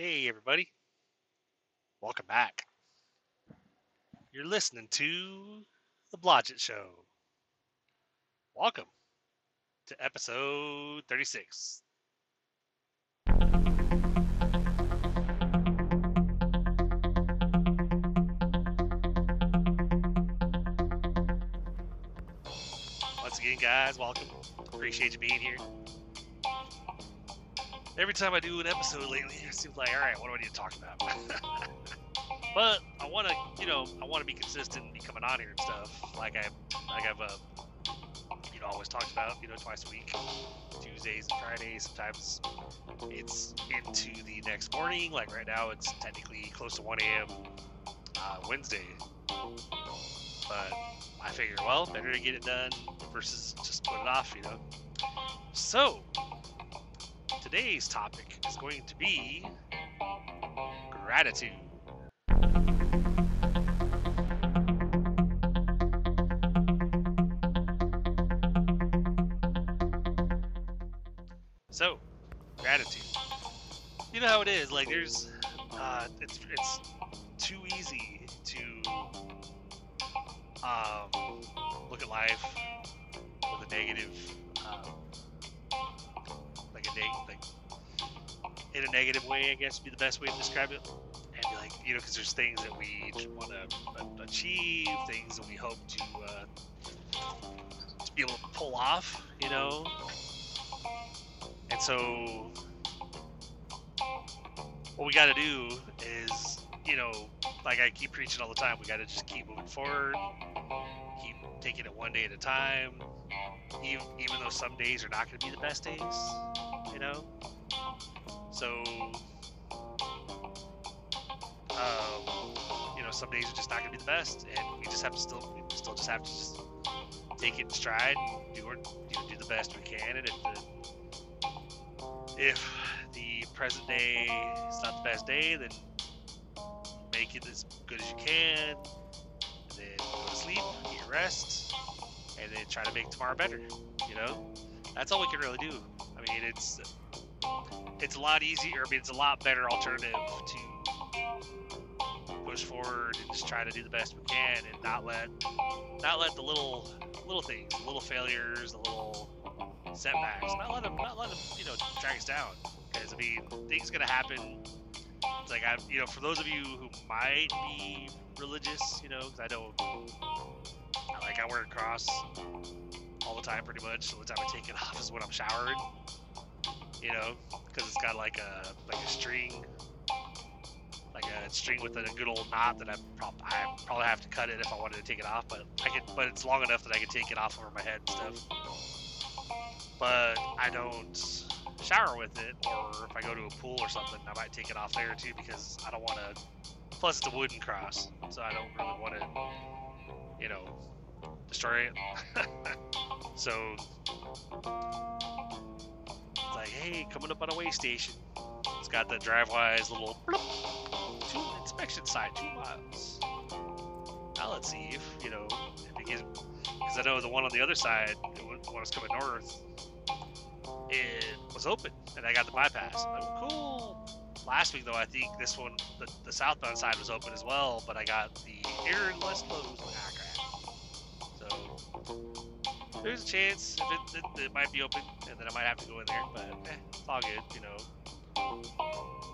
Hey, everybody. Welcome back. You're listening to The Blodgett Show. Welcome to episode 36. Once again, guys, welcome. Appreciate you being here. Every time I do an episode lately, it seems like, all right, what do I need to talk about? but I want to, you know, I want to be consistent and be coming on here and stuff, like I, like I've, uh, you know, always talked about, you know, twice a week, Tuesdays and Fridays. Sometimes it's into the next morning. Like right now, it's technically close to 1 a.m. Uh, Wednesday. But I figure, well, better to get it done versus just put it off, you know. So today's topic is going to be gratitude. So, gratitude. You know how it is. Like, there's, uh, it's it's too easy to um, look at life with a negative, like in a negative way, I guess would be the best way to describe it. And like, you know, because there's things that we want to achieve, things that we hope to uh, to be able to pull off, you know. And so, what we got to do is, you know, like I keep preaching all the time, we got to just keep moving forward, keep taking it one day at a time, even, even though some days are not going to be the best days, you know. So, um, you know, some days are just not going to be the best, and we just have to still, we still just have to just take it in stride, and do, our, do, do the best we can, and if the if the present day is not the best day, then make it as good as you can, and then go to sleep, get rest, and then try to make tomorrow better. You know, that's all we can really do. Mean, it's it's a lot easier. I mean, it's a lot better alternative to push forward and just try to do the best we can, and not let not let the little little things, the little failures, the little setbacks, not let them not let them you know drag us down. Because I mean, things gonna happen. It's like I, you know, for those of you who might be religious, you know, because I don't, like I wear a cross all the time, pretty much. So the time I take it off is when I'm showering you know, because it's got like a like a string, like a string with a good old knot that I, I probably have to cut it if I wanted to take it off, but I could, but it's long enough that I can take it off over my head and stuff. But I don't shower with it, or if I go to a pool or something, I might take it off there too because I don't want to. Plus, it's a wooden cross, so I don't really want to, you know, destroy it. so it's like, hey, coming up on a weigh station. It's got the Drivewyze little bloop, two inspection site, two miles. Now let's see if you know if it because I know the one on the other side, the one was coming north, it was open, and I got the bypass. I'm like, cool. Last week though, I think this one, the, the southbound side was open as well, but I got the airless closed. Ah, crap. So there's a chance if it, it, it, might be open, and then I might have to go in there. But eh, it's all good, you know.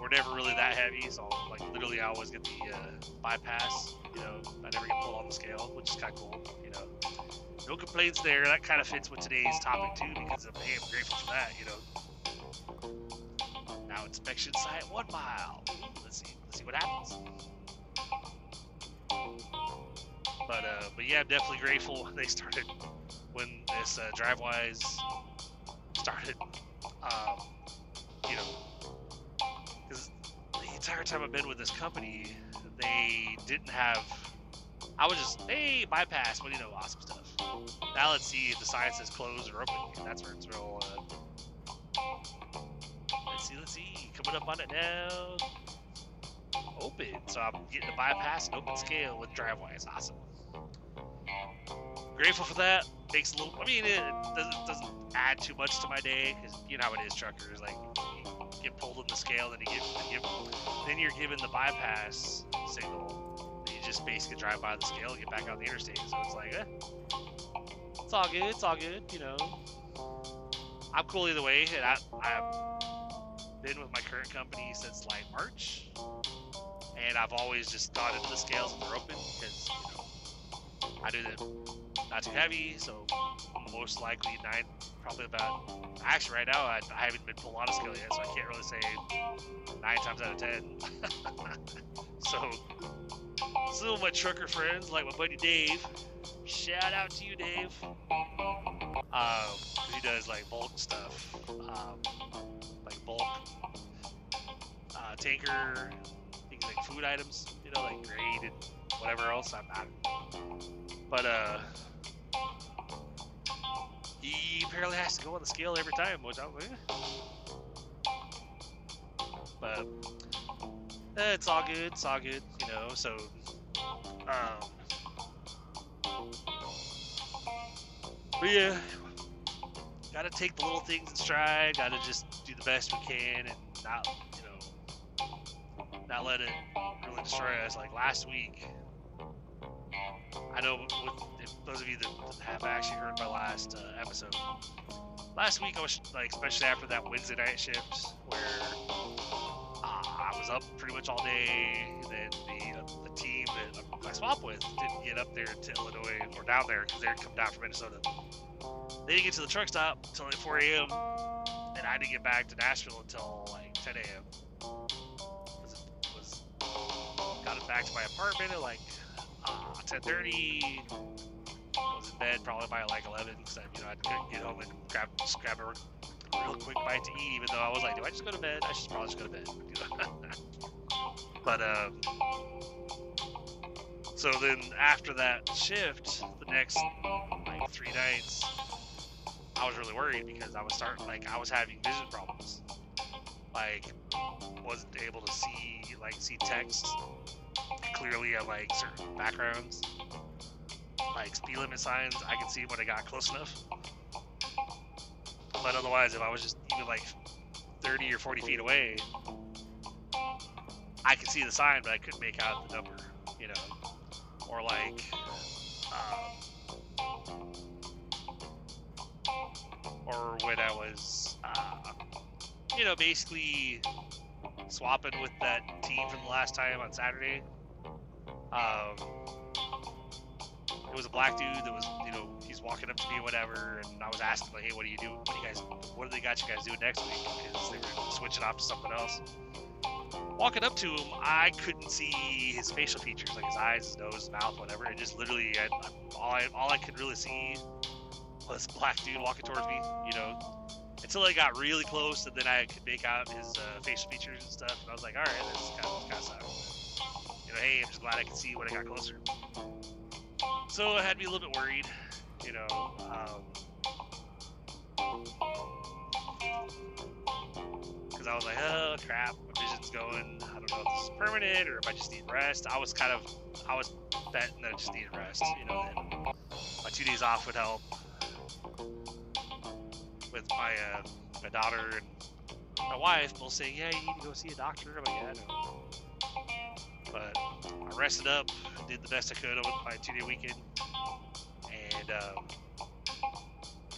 We're never really that heavy, so like literally, I always get the uh, bypass. You know, I never get pulled on the scale, which is kind of cool. You know, no complaints there. That kind of fits with today's topic too, because hey, I'm grateful for that. You know. Now inspection site one mile. Let's see. Let's see what happens. But uh, but yeah, I'm definitely grateful they started when this uh, Drivewyze started. Um, you know, because the entire time I've been with this company, they didn't have. I was just hey bypass, but you know, awesome stuff. Now let's see if the science says closed or open. And that's where it's real. Uh, let's see, let's see. Coming up on it now. Open. So I'm getting the bypass and open scale with Drivewyze. Awesome grateful for that. Makes a little. I mean, it doesn't doesn't add too much to my day because you know how it is, truckers. Like, get pulled in the scale, then you get, then, you, then you're given the bypass signal. You just basically drive by the scale and get back on the interstate. So it's like, eh, it's all good. It's all good. You know, I'm cool either way. And I, I've been with my current company since like March, and I've always just gone into the scales when they're open because you know I do the not too heavy, so most likely nine, probably about. Actually, right now I, I haven't been pulled on a scale yet, so I can't really say nine times out of ten. so, of my trucker friends, like my buddy Dave, shout out to you, Dave. Um, he does like bulk stuff, um, like bulk uh, tanker, things like food items, you know, like grade and whatever else. I'm not. But uh, he apparently has to go on the scale every time, which I'm eh. But eh, it's all good. It's all good, you know. So, um, but yeah, gotta take the little things in stride. Gotta just do the best we can and not, you know, not let it really destroy us. Like last week, I know with those of you that have actually heard my last uh, episode, last week I was like, especially after that Wednesday night shift where uh, I was up pretty much all day. And then the uh, the team that I swap with didn't get up there to Illinois or down there because they'd come down from Minnesota. They didn't get to the truck stop until like 4 a.m. and I didn't get back to Nashville until like 10 a.m. Got it back to my apartment at like uh, 10:30. Was in bed probably by like 11 because you know I couldn't get home and grab just grab a real quick bite to eat. Even though I was like, do I just go to bed? I should probably just go to bed. You know? but um, so then after that shift, the next like three nights, I was really worried because I was starting like I was having vision problems. Like wasn't able to see like see text clearly at like certain backgrounds. Like speed limit signs, I could see when I got close enough. But otherwise, if I was just even like 30 or 40 feet away, I could see the sign, but I couldn't make out the number, you know. Or like, um, or when I was, uh, you know, basically swapping with that team from the last time on Saturday. Um, it was a black dude that was, you know, he's walking up to me, whatever, and I was asking like, hey, what do you do? What do you guys, what do they got you guys doing next week? Because they were switching off to something else. Walking up to him, I couldn't see his facial features, like his eyes, his nose, mouth, whatever. It just literally, I, all I, all I could really see was black dude walking towards me, you know, until I got really close, and then I could make out his uh, facial features and stuff. And I was like, all right, this is kind of, kind of sucks. You hey, I'm just glad I could see when I got closer. So it had me a little bit worried, you know. Because um, I was like, oh crap, my vision's going. I don't know if this is permanent or if I just need rest. I was kind of, I was betting that I just needed rest, you know. My two days off would help with my uh, my daughter and my wife both saying, "Yeah, you need to go see a doctor." I'm like, "Yeah, I know." I rested up, did the best I could over my two-day weekend, and um,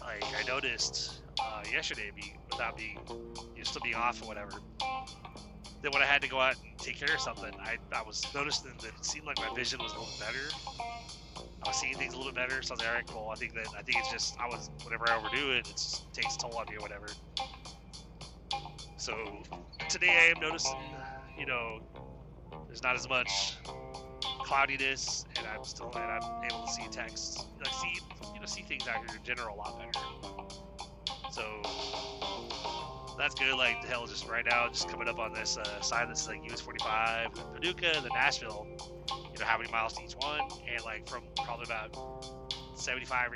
like I noticed uh, yesterday, be, without being, you know, still being off or whatever, that when I had to go out and take care of something, I, I was noticing that it seemed like my vision was a little better. I was seeing things a little bit better, so I was like, all right, cool. I think that I think it's just I was whenever I overdo it, it just takes toll on me or whatever. So today I am noticing, you know, there's not as much cloudiness, and I'm still and I'm able to see text, like see you know see things out here in general a lot better. So that's good. Like the hell, just right now, just coming up on this uh, sign that's like US 45, the Paducah, the Nashville. You know how many miles to each one, and like from probably about 75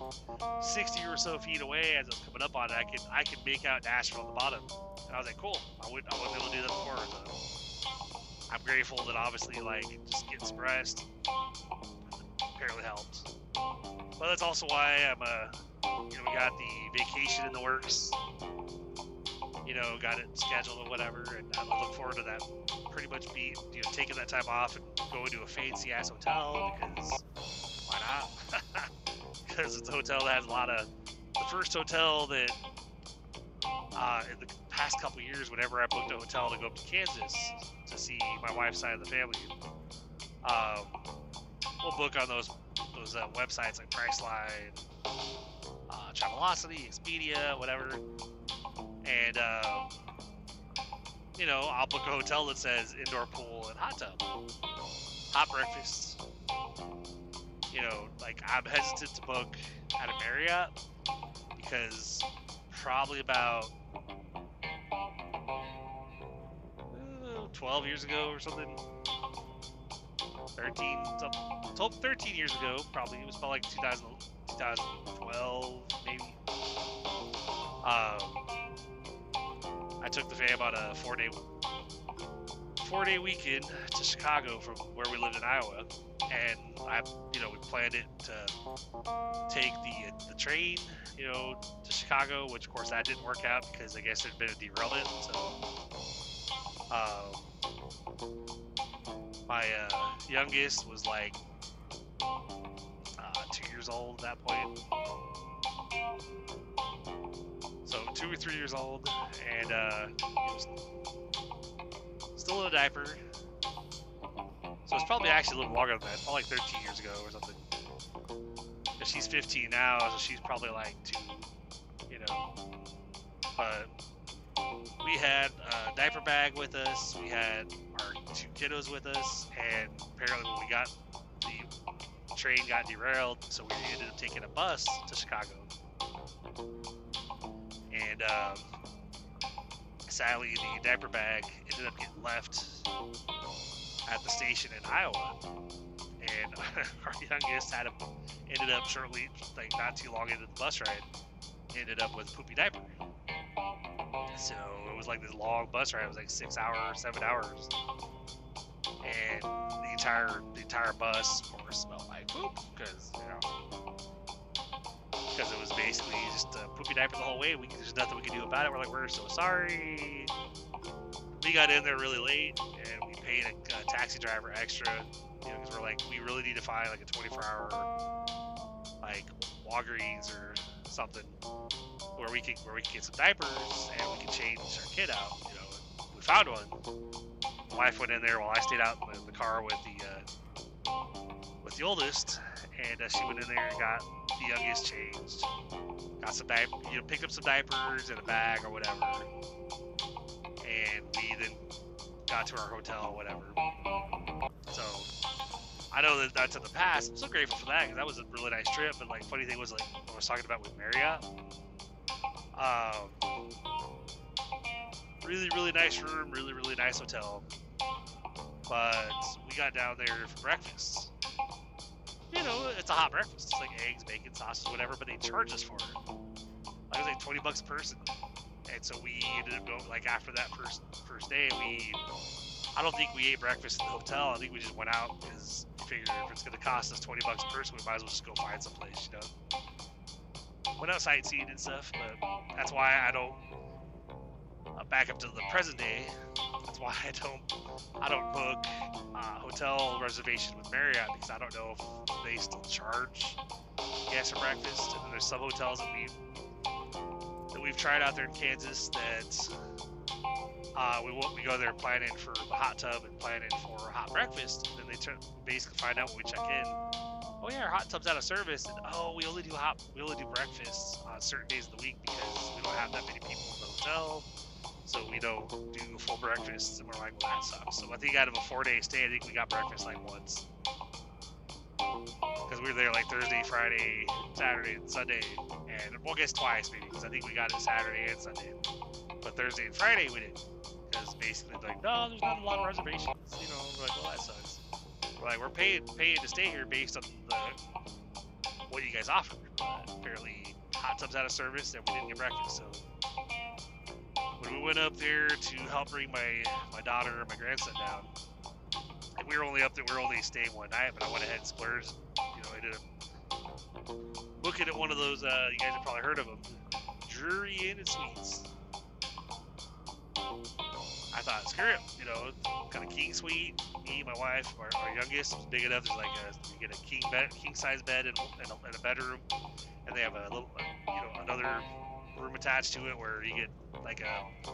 or 60 or so feet away as I was coming up on it, I could I could make out Nashville on the bottom, and I was like, cool. I would I wasn't able to do that before. So I'm grateful that obviously like just getting some rest apparently helped. But that's also why I'm uh you know we got the vacation in the works. You know, got it scheduled or whatever, and I look forward to that. Pretty much be, you know, taking that time off and going to a fancy ass hotel because why not? Because it's a hotel that has a lot of the first hotel that uh, in the past couple years, whenever I booked a hotel to go up to Kansas to see my wife's side of the family, um, we'll book on those those uh, websites like Priceline, uh, Travelocity, Expedia, whatever, and um, you know I'll book a hotel that says indoor pool and hot tub, hot breakfast. You know, like I'm hesitant to book at a Marriott because probably about 12 years ago or something. 13, some, 13 years ago, probably. It was probably like 2000, 2012, maybe. Um, I took the fam on a four day four day weekend to Chicago from where we lived in Iowa, and I, you know, we planned it to take the the train, you know, to Chicago, which of course that didn't work out because I guess there'd been a derailment. So, um, my uh, youngest was like uh, two years old at that point. So two or three years old, and uh, still in a diaper. So it's probably actually a little longer than that. Probably like 13 years ago or something. She's 15 now, so she's probably like two, you know. But we had a diaper bag with us. We had our two kiddos with us, and apparently when we got the train got derailed, so we ended up taking a bus to Chicago. And um, sadly, the diaper bag ended up getting left at the station in Iowa, and our youngest had a, ended up shortly, like not too long into the bus ride, ended up with poopy diaper. So it was like this long bus ride. It was like six hours, seven hours, and the entire the entire bus, smelled like poop because you know because it was basically just a poopy diaper the whole way. We there's nothing we could do about it. We're like, we're so sorry. We got in there really late, and we paid a, a taxi driver extra, you know, because we're like, we really need to find like a 24-hour like Walgreens or something where we can where we can get some diapers and we can change our kid out. You know, we found one. My wife went in there while I stayed out in the car with the uh, with the oldest, and uh, she went in there and got the youngest changed. Got some diapers, you know, picked up some diapers in a bag or whatever, and we then got to our hotel or whatever. So I know that that's in the past. I'm so grateful for that because that was a really nice trip. And like, funny thing was like I was talking about with Marriott. Um, really, really nice room, really, really nice hotel. But we got down there for breakfast you know, it's a hot breakfast. It's like eggs, bacon, sausage, whatever, but they charge us for it. Like, it was like 20 bucks a person. And so we ended up going, like, after that first first day, we, I don't think we ate breakfast in the hotel. I think we just went out because we figured if it's going to cost us 20 bucks a person, we might as well just go find some place, you know? Went out sightseeing and stuff, but that's why I don't, uh, back up to the present day, that's why I don't I don't book uh, hotel reservation with Marriott because I don't know if they still charge gas for breakfast. And then there's some hotels that we that we've tried out there in Kansas that uh, we we go there planning for the hot tub and planning for hot breakfast. And then they turn, basically find out when we check in. Oh yeah, our hot tub's out of service, and oh we only do hot we only do breakfast on certain days of the week because we don't have that many people in the hotel so we don't do full breakfasts, and we're like, well, that sucks. So I think out of a four-day stay, I think we got breakfast like once, because we were there like Thursday, Friday, Saturday, and Sunday, and well, guess twice maybe, because I think we got it Saturday and Sunday, but Thursday and Friday we didn't, because basically like, no, there's not a lot of reservations, you know. We're like, well, that sucks. We're like, we're paying paying to stay here based on the what you guys offer, but apparently hot tubs out of service, and we didn't get breakfast, so when we went up there to help bring my my daughter and my grandson down, we were only up there. We were only staying one night, but I went ahead and splurged. You know, I did a looking at one of those. Uh, you guys have probably heard of them, Drury Inn and Suites. I thought, screw it, you know, kind of king suite. Me, my wife, our, our youngest was big enough. There's like a you get a king bed, king size bed, and, and, a, and a bedroom, and they have a little, you know, another room attached to it where you get like a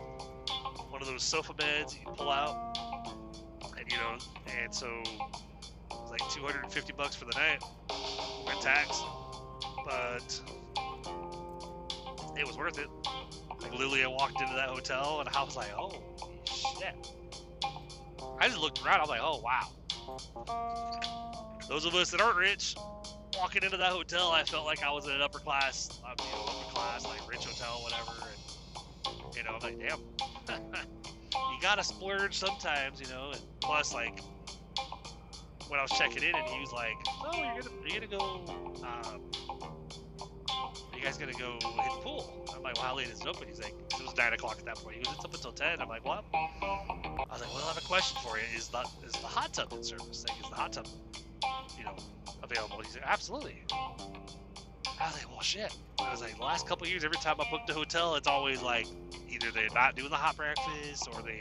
one of those sofa beds you pull out, and you know, and so it was like 250 bucks for the night, with tax, but it was worth it. Like literally, I walked into that hotel and I was like, oh shit. I just looked around. I was like, oh wow. Those of us that aren't rich, walking into that hotel, I felt like I was in an upper class, you know, upper class, like rich hotel, whatever. And you know, I'm like, damn. you gotta splurge sometimes, you know. And plus, like, when I was checking in, and he was like, "Oh, you're gonna, you're gonna go um, you guys gonna go hit the pool? I'm like, well, how late is it open? He's like, it was 9 o'clock at that point. He goes, it's up until 10. I'm like, what? I was like, well, I have a question for you. Is the, is the hot tub in service? Like, is the hot tub, you know, available? He's like, absolutely. I was like, well, shit. I was like, the last couple years, every time I booked a hotel, it's always like either they're not doing the hot breakfast or they,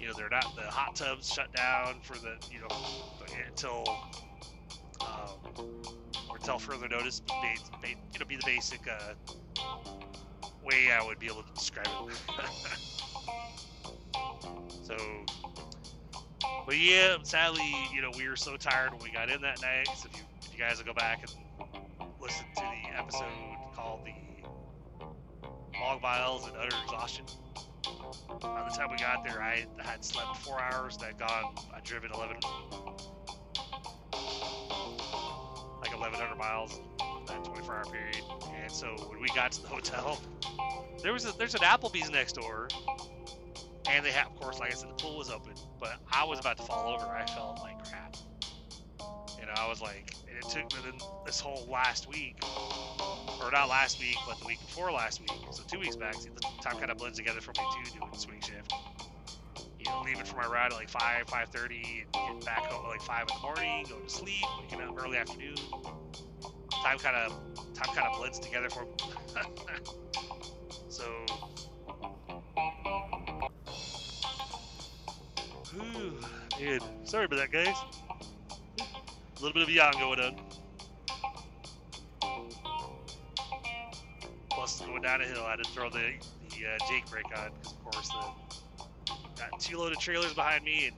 you know, they're not, the hot tubs shut down for the, you know, until, um, until further notice, but it'll be the basic uh, way I would be able to describe it. so, but yeah, sadly, you know, we were so tired when we got in that night. So if you, if you guys will go back and listen to the episode called the log miles and utter exhaustion. By the time we got there, I had slept four hours That gone, I'd driven 11, like 1,100 miles in that 24 hour period. And so when we got to the hotel, there was a, there's an Applebee's next door, and they have, of course, like I said, the pool was open, but I was about to fall over. I felt like crap. You know, I was like, and it took me this whole last week, or not last week, but the week before last week, so two weeks back. See, the time kind of blends together for me too, doing swing shift. You know, leaving for my ride at like five, five thirty, and getting back home at like five in the morning, going to sleep, waking up early afternoon time kind of time kind of blends together for me. so Whew, man. sorry about that guys a little bit of yawn going on plus going down a hill I had to throw the the uh, Jake brake on because of course the got two loaded trailers behind me and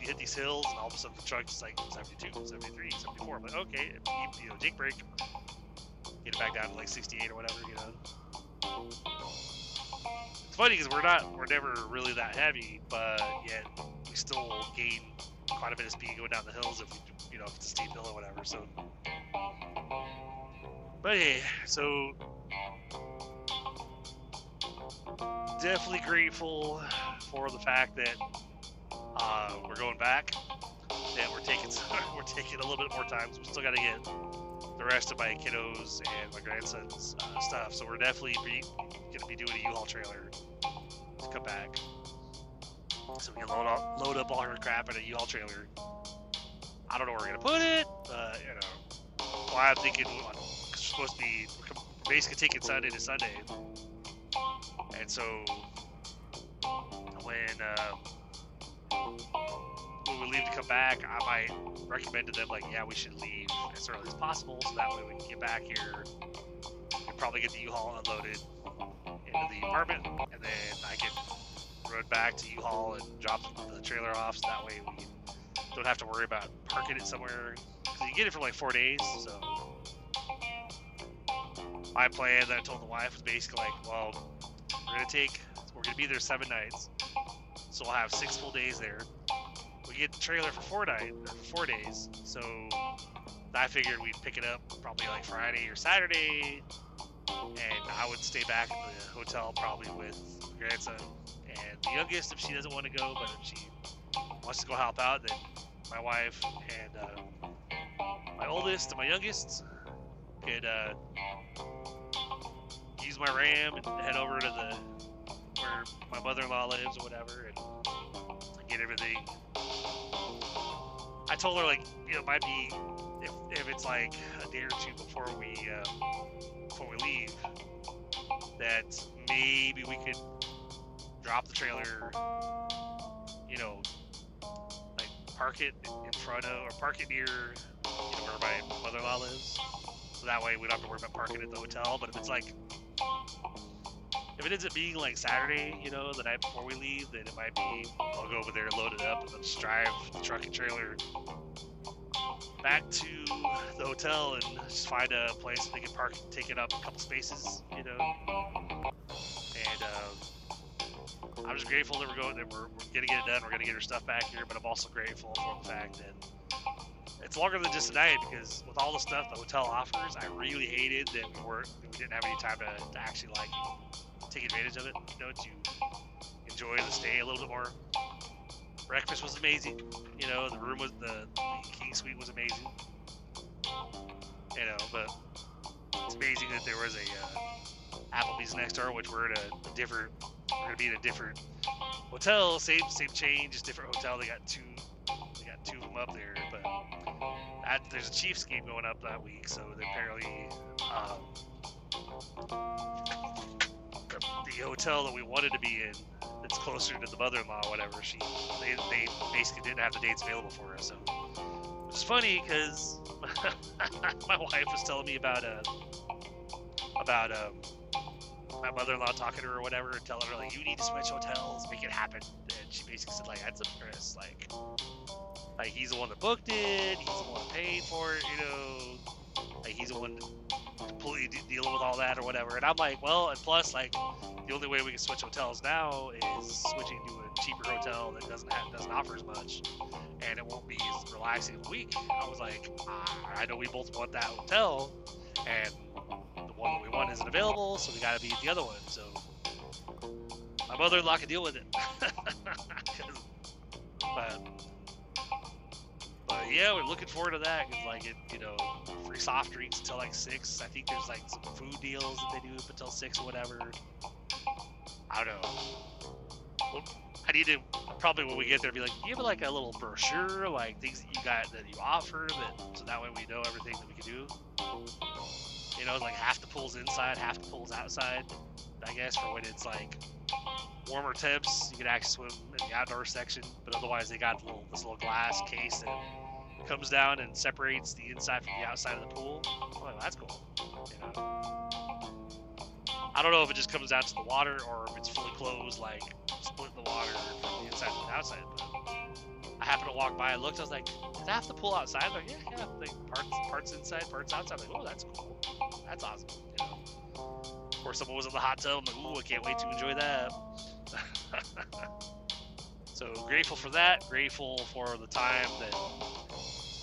you hit these hills, and all of a sudden the truck's like 72, 73, 74. I'm like, okay, you, know, Jake brake, get it back down to like 68 or whatever, you know. It's funny because we're not, we're never really that heavy, but yet we still gain quite a bit of speed going down the hills if we, you know, if it's a steep hill or whatever. So, but hey, so definitely grateful for the fact that uh, we're going back. and we're taking we're taking a little bit more time. So we still got to get the rest of my kiddos and my grandson's uh, stuff. So we're definitely be, gonna be doing a U-Haul trailer to come back. So we can load up, load up all her crap in a U-Haul trailer. I don't know where we're gonna put it, but you know. Well, I'm thinking we're supposed to be basically taking Sunday to Sunday, and so when. Um, when we leave to come back, I might recommend to them like, yeah, we should leave as early as possible, so that way we can get back here and probably get the U-Haul unloaded into the apartment, and then I can run back to U-Haul and drop the trailer off, so that way we don't have to worry about parking it somewhere. Cause you get it for like four days, so my plan that I told the wife was basically like, well, we're gonna take, we're gonna be there seven nights. So we'll have six full days there. We get the trailer for four night four days. So I figured we'd pick it up probably like Friday or Saturday, and I would stay back at the hotel probably with grandson and the youngest if she doesn't want to go, but if she wants to go help out, then my wife and uh, my oldest and my youngest could uh, use my Ram and head over to the where my mother-in-law lives or whatever, and get everything. I told her like you know it might be if, if it's like a day or two before we uh, before we leave that maybe we could drop the trailer, you know, like park it in front of or park it near, you know, where my mother-in-law lives. So that way we don't have to worry about parking at the hotel. But if it's like if it ends up being like Saturday, you know, the night before we leave, then it might be I'll go over there, load it up, and then just drive the truck and trailer back to the hotel and just find a place they can park, take it up a couple spaces, you know. And um, I'm just grateful that we're going, that we're, we're gonna get it done. We're gonna get our stuff back here, but I'm also grateful for the fact that it's longer than just a night because with all the stuff the hotel offers, I really hated that we weren't, we didn't have any time to, to actually like take advantage of it, you know, to enjoy the stay a little bit more. Breakfast was amazing. You know, the room was the, the king suite was amazing. You know, but it's amazing that there was a uh, Applebee's next door, which we're at a, a different. We're gonna be in a different hotel, same same chain, just different hotel. They got two. They got two of them up there, at, there's a Chiefs game going up that week, so apparently. Um, the hotel that we wanted to be in that's closer to the mother-in-law whatever she they, they basically didn't have the dates available for us so it's funny because my wife was telling me about uh about um my mother-in-law talking to her or whatever and telling her like you need to switch hotels make it happen and she basically said like that's a Chris like like he's the one that booked it he's the one that paid for it you know like he's the one completely de- dealing with all that or whatever. And I'm like, well, and plus, like, the only way we can switch hotels now is switching to a cheaper hotel that doesn't have, doesn't offer as much, and it won't be as relaxing a week. I was like, ah, I know we both want that hotel, and the one that we want isn't available, so we got to be the other one. So my mother-in-law can deal with it. but but yeah, we're looking forward to that because like it, you know, free soft drinks until like six. I think there's like some food deals that they do up until six or whatever. I don't know. I need to probably when we get there be like, give like a little brochure, like things that you got that you offer, that so that way we know everything that we can do. You know, like half the pool's inside, half the pool's outside. I guess for when it's like warmer temps, you can actually swim in the outdoor section. But otherwise, they got little, this little glass case that comes down and separates the inside from the outside of the pool. Oh, that's cool. You know? I don't know if it just comes out to the water or if it's fully closed, like split the water from the inside to the outside. But I happened to walk by and looked. I was like, "Is half the pool outside?" I'm like, yeah, yeah. Like parts, parts inside, parts outside. I'm like, oh, that's cool. That's awesome. You know? Of course, someone was in the hot tub. I'm like, ooh, I can't wait to enjoy that. so grateful for that. Grateful for the time that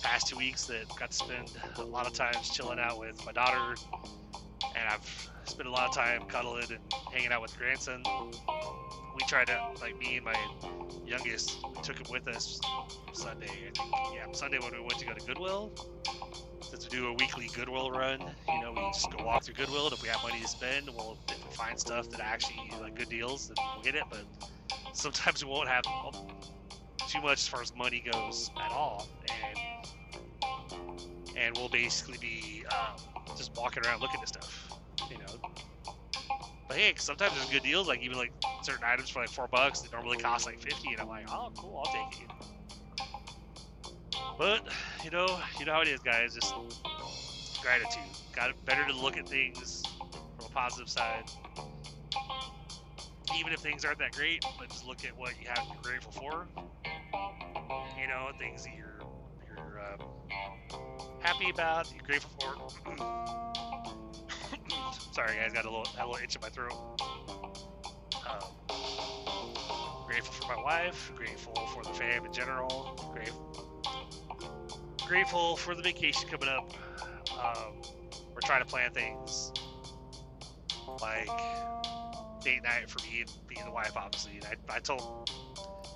past two weeks that got to spend a lot of times chilling out with my daughter, and I've spent a lot of time cuddling and hanging out with grandson. We tried to, like me and my youngest, we took him with us Sunday. I think, yeah, Sunday when we went to go to Goodwill to do a weekly Goodwill run. You know, we just go walk through Goodwill, and if we have money to spend, we'll if we find stuff that actually like good deals, then we'll get it. But sometimes we won't have too much as far as money goes at all, and and we'll basically be um, just walking around looking at stuff, you know. But hey, sometimes there's good deals, like even like certain items for like four bucks that normally cost like fifty, and I'm like, oh, cool, I'll take it. But you know, you know how it is, guys. Just gratitude. Got better to look at things from a positive side, even if things aren't that great. But just look at what you have to be grateful for. You know, things that you're you're um, happy about, you're grateful for. Sorry, guys, got a little a little itch in my throat. Um, grateful for my wife. Grateful for the fam in general. Grateful grateful for the vacation coming up. Um, we're trying to plan things like date night for me and being the wife, obviously. And I, I told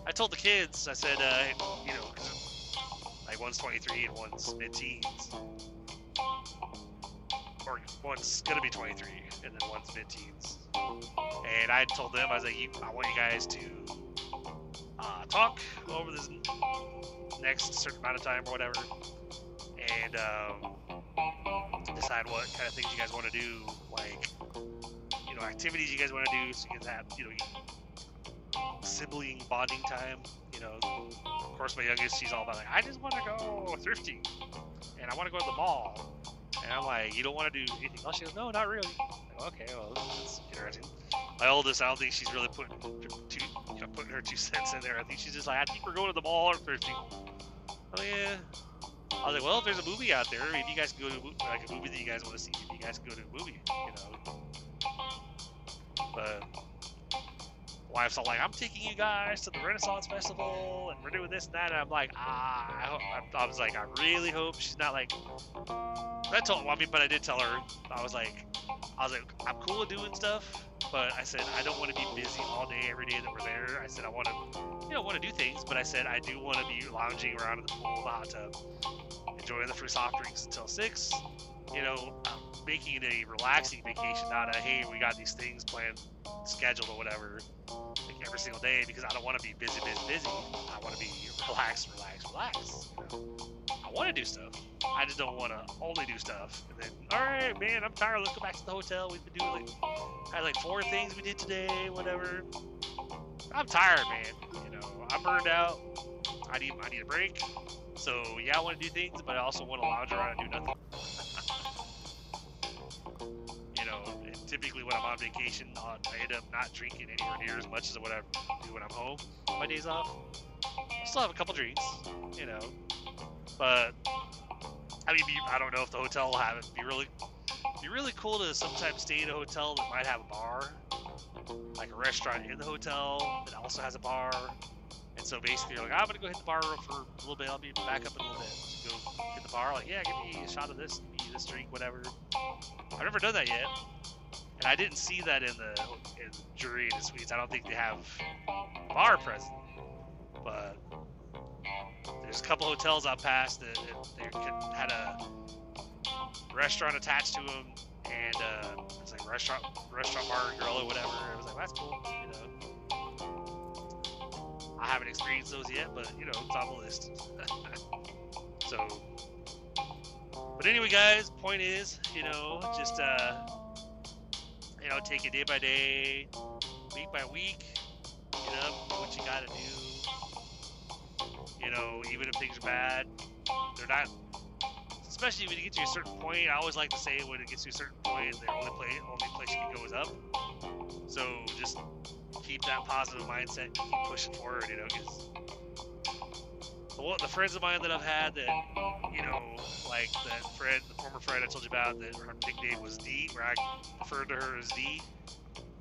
I told the kids, I said, uh, you know, like one's 23 and one's mid-teens, or one's gonna be 23 and then one's mid-teens. And I told them, I was like, I want you guys to uh, talk over this next certain amount of time or whatever, and um, decide what kind of things you guys want to do, like you know activities you guys want to do, so you can have you know sibling bonding time. You know, of course, my youngest, she's all about like, I just want to go thrifting, and I want to go to the mall. And I'm like, you don't want to do anything else? She goes, no, not really. Like, okay, well, that's interesting. My oldest, I don't think she's really putting you know, putting her two cents in there. I think she's just like, I think we're going to the mall or thrifting. Oh yeah. I was like, well, if there's a movie out there, if you guys can go to like a movie that you guys want to see, if you guys can go to a movie, you know. But wife's all like, I'm taking you guys to the Renaissance Festival, and we're doing this and that. And I'm like, ah, I, I, I was like, I really hope she's not like. I told, well, I mean, but I did tell her, I was like, I was like, I'm cool with doing stuff, but I said I don't want to be busy all day every day that we're there. I said I want to, you know, want to do things, but I said I do want to be lounging around in the pool, the hot tub, enjoying the free soft drinks until six. You know, making it a relaxing vacation, not a hey, we got these things planned, scheduled or whatever, like every single day because I don't want to be busy, busy, busy. I want to be relaxed, relaxed, relaxed. You know? I want to do stuff. I just don't want to only do stuff. And then, all right, man, I'm tired. Let's go back to the hotel. We've been doing like, had like four things we did today, whatever. I'm tired, man. You know, I'm burned out. I need, I need a break. So yeah, I want to do things, but I also want to lounge around and do nothing. you know, typically when I'm on vacation, uh, I end up not drinking anywhere near as much as what I do when I'm home my days off. I still have a couple drinks, you know, but I mean, I don't know if the hotel will have it. Be really, be really cool to sometimes stay in a hotel that might have a bar, like a restaurant in the hotel that also has a bar. And so basically, you're like, I'm gonna go hit the bar for a little bit. I'll be back up in a little bit. Go hit the bar, like, yeah, give me a shot of this, give me this drink, whatever. I've never done that yet, and I didn't see that in the in Drury Inn Suites. I don't think they have bar present, but there's a couple hotels I passed that, that they had a restaurant attached to them, and uh, it's like restaurant, restaurant bar and grill or whatever. It was like that's cool, you know. I haven't experienced those yet, but you know it's on the list. so, but anyway, guys, point is, you know, just uh, you know, take it day by day, week by week. You know, what you gotta do you know, even if things are bad, they're not. Especially when you get to a certain point, I always like to say when it gets to a certain point, the only place, only place you can go is up. So just keep that positive mindset and keep pushing forward. You know, because the, the friends of mine that I've had that, you know, like that friend, the former friend I told you about, that her nickname was D, where I referred to her as D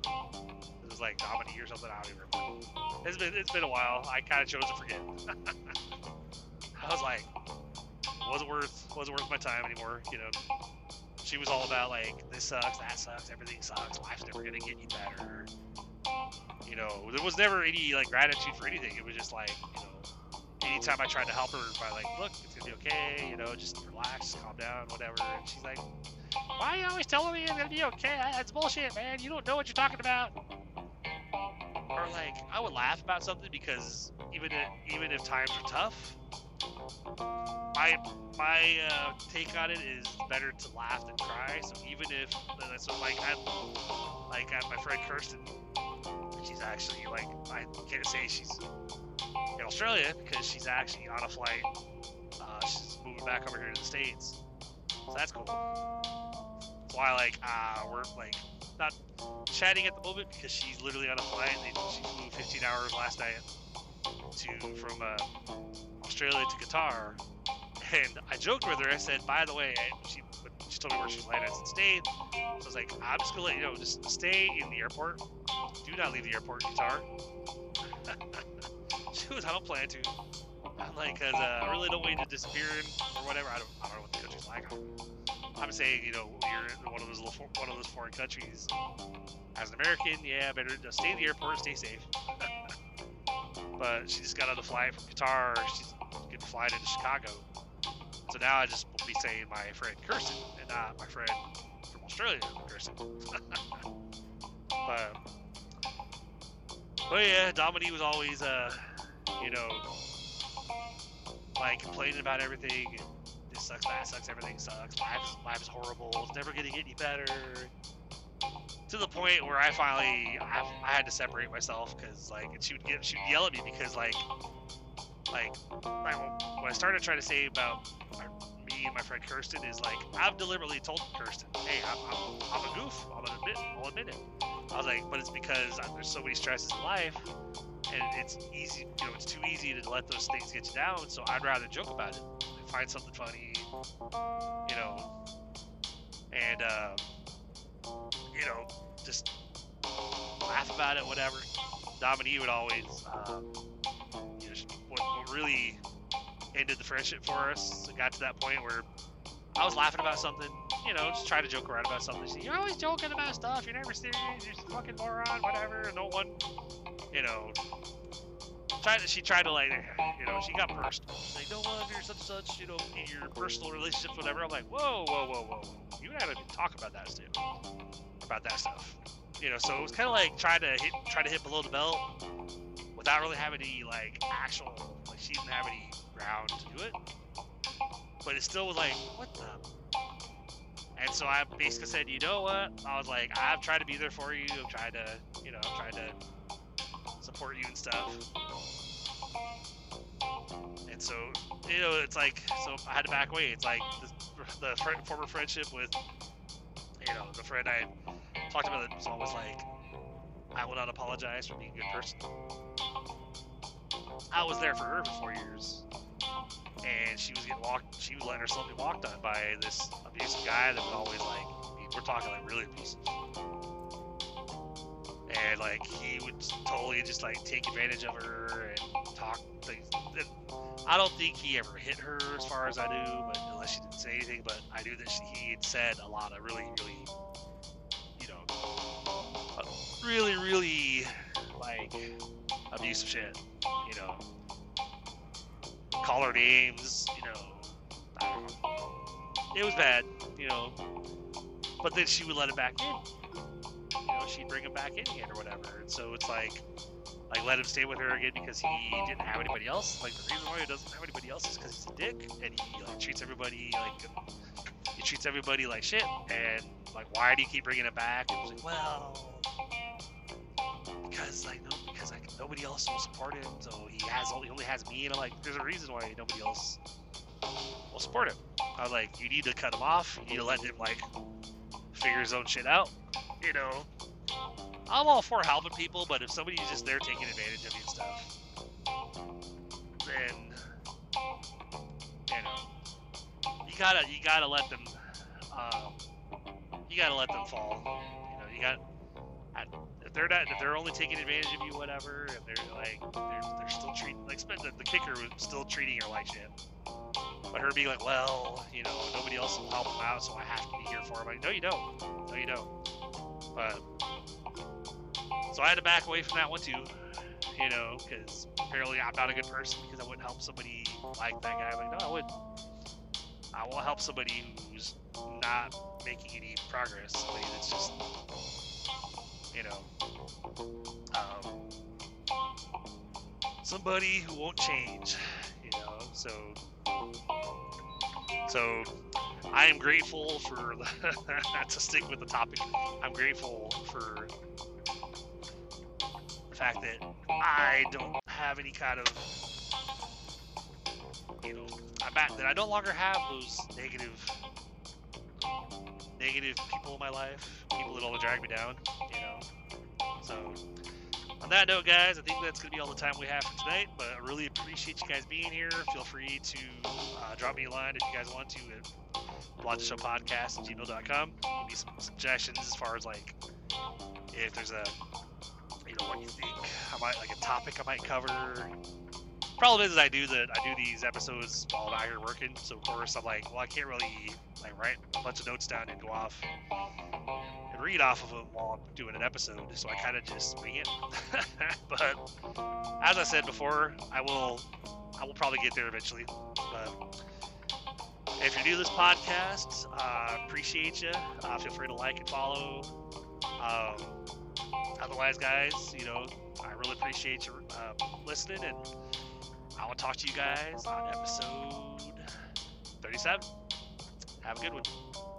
It was like Dominique or something. I don't even remember. It's been it's been a while. I kind of chose to forget. I was like, wasn't worth wasn't worth my time anymore. You know, she was all about like this sucks, that sucks, everything sucks, life's never gonna get any better. You know, there was never any like gratitude for anything. It was just like, you know, anytime I tried to help her by like, look, it's gonna be okay, you know, just relax, calm down, whatever. And she's like, why are you always telling me it's gonna be okay? That's bullshit, man. You don't know what you're talking about or like I would laugh about something because even if, even if times are tough, my my uh, take on it is better to laugh than cry. So even if so, like I like I, my friend Kirsten, she's actually like I can't say she's in Australia because she's actually on a flight. Uh, she's moving back over here to the states, so that's cool. Why like uh, we're like not chatting at the moment because she's literally on a flight. She flew 15 hours last night to from uh, Australia to Qatar, and I joked with her. I said, "By the way," she she told me where she's landing. I said, "Stay." So I was like, "I'm just gonna let you know. Just stay in the airport. Do not leave the airport in Qatar." she was, "I don't plan to." I'm like, "Cause uh, I really don't want you to disappear or whatever. I don't, I don't know what the country's like." I'm saying, you know, you're in one of those little, one of those foreign countries. As an American, yeah, better stay in the airport, stay safe. but she just got on the flight from Qatar. She's getting flight into Chicago. So now I just will be saying my friend Kirsten and not my friend from Australia, Kirsten. but, but yeah, Dominique was always, uh, you know, like complaining about everything. And, this sucks, that sucks, everything sucks, life, horrible, it's never gonna get any better. to the point where I finally I, I had to separate myself because like she would get she would yell at me because like like like, what I started trying to say about my, me and my friend Kirsten is like I've deliberately told Kirsten, hey, I'm, I'm, I'm a goof. Gonna admit, I'll admit it. I was like, but it's because there's so many stresses in life, and it's easy, you know, it's too easy to let those things get you down. So I'd rather joke about it, and find something funny, you know, and um, you know, just laugh about it, whatever. Dominique would always, um, what, really ended the friendship for us. It got to that point where I was laughing about something, you know, just trying to joke around about something. She's, You're always joking about stuff. You're never serious. You're just fucking moron, whatever. No one, you know. Tried to, she tried to like, you know, she got personal. She's like, no wonder such and such, you know, in your personal relationships, whatever. I'm like, whoa, whoa, whoa, whoa. You and I don't talk about that stuff. About that stuff. You know, so it was kind of like trying to hit, try to hit below the belt without really having any like actual, like she didn't have any ground to do it. But it still was like, what the? And so I basically said, you know what? I was like, I've tried to be there for you. I've tried to, you know, I've tried to support you and stuff. And so, you know, it's like, so I had to back away. It's like the, the fr- former friendship with, you know, the friend I talked about it was always like, I will not apologize for being a good person. I was there for her for four years, and she was getting walked. She was letting herself be walked on by this abusive guy that was always like. We're talking like really abusive, and like he would totally just like take advantage of her and talk things. And I don't think he ever hit her, as far as I knew, but unless she didn't say anything. But I knew that she, he had said a lot of really, really, you know, really, really like abusive shit. You know, call her names. You know. It was bad. You know, but then she would let him back in. You know, she'd bring him back in again or whatever. And so it's like, like let him stay with her again because he didn't have anybody else. Like the reason why he doesn't have anybody else is because he's a dick and he like treats everybody like he treats everybody like shit. And like, why do you keep bringing it back? And it's like, well, because like no, nobody else will support him, so he has only only has me, and I'm like, there's a reason why nobody else will support him. I was like, you need to cut him off. You need to let him like figure his own shit out. You know, I'm all for helping people, but if somebody's just there taking advantage of you and stuff, then you know, you gotta you gotta let them, um, you gotta let them fall. You know, you got if they're not if they're only taking advantage of you, whatever, if they're like they're, they're still treating like the, the kicker was still treating her like shit. But her being like, well, you know, nobody else will help him out, so I have to be here for him. Like, no, you don't. No, you don't. But so I had to back away from that one too, you know, because apparently I'm not a good person because I wouldn't help somebody like that guy. I'm like, no, I wouldn't. I will help somebody who's not making any progress. Somebody that's just, you know, um, somebody who won't change. You know, so so I am grateful for to stick with the topic. I'm grateful for the fact that I don't have any kind of you know at that I no longer have those negative negative people in my life, people that only drag me down, you know. So on that note, guys, I think that's going to be all the time we have for tonight. But I really appreciate you guys being here. Feel free to uh, drop me a line if you guys want to at blogshowpodcast at gmail.com. Give me some suggestions as far as like if there's a, you know, what you think I might, like a topic I might cover. Problem is, is I do that. I do these episodes while I'm out here working, so of course I'm like, well, I can't really like write a bunch of notes down and go off and read off of them while I'm doing an episode. So I kind of just wing it. but as I said before, I will, I will probably get there eventually. But if you're new to this podcast, uh, appreciate you. Uh, feel free to like and follow. Um, otherwise, guys, you know, I really appreciate you uh, listening, and I will talk to you guys on episode 37. Have a good one.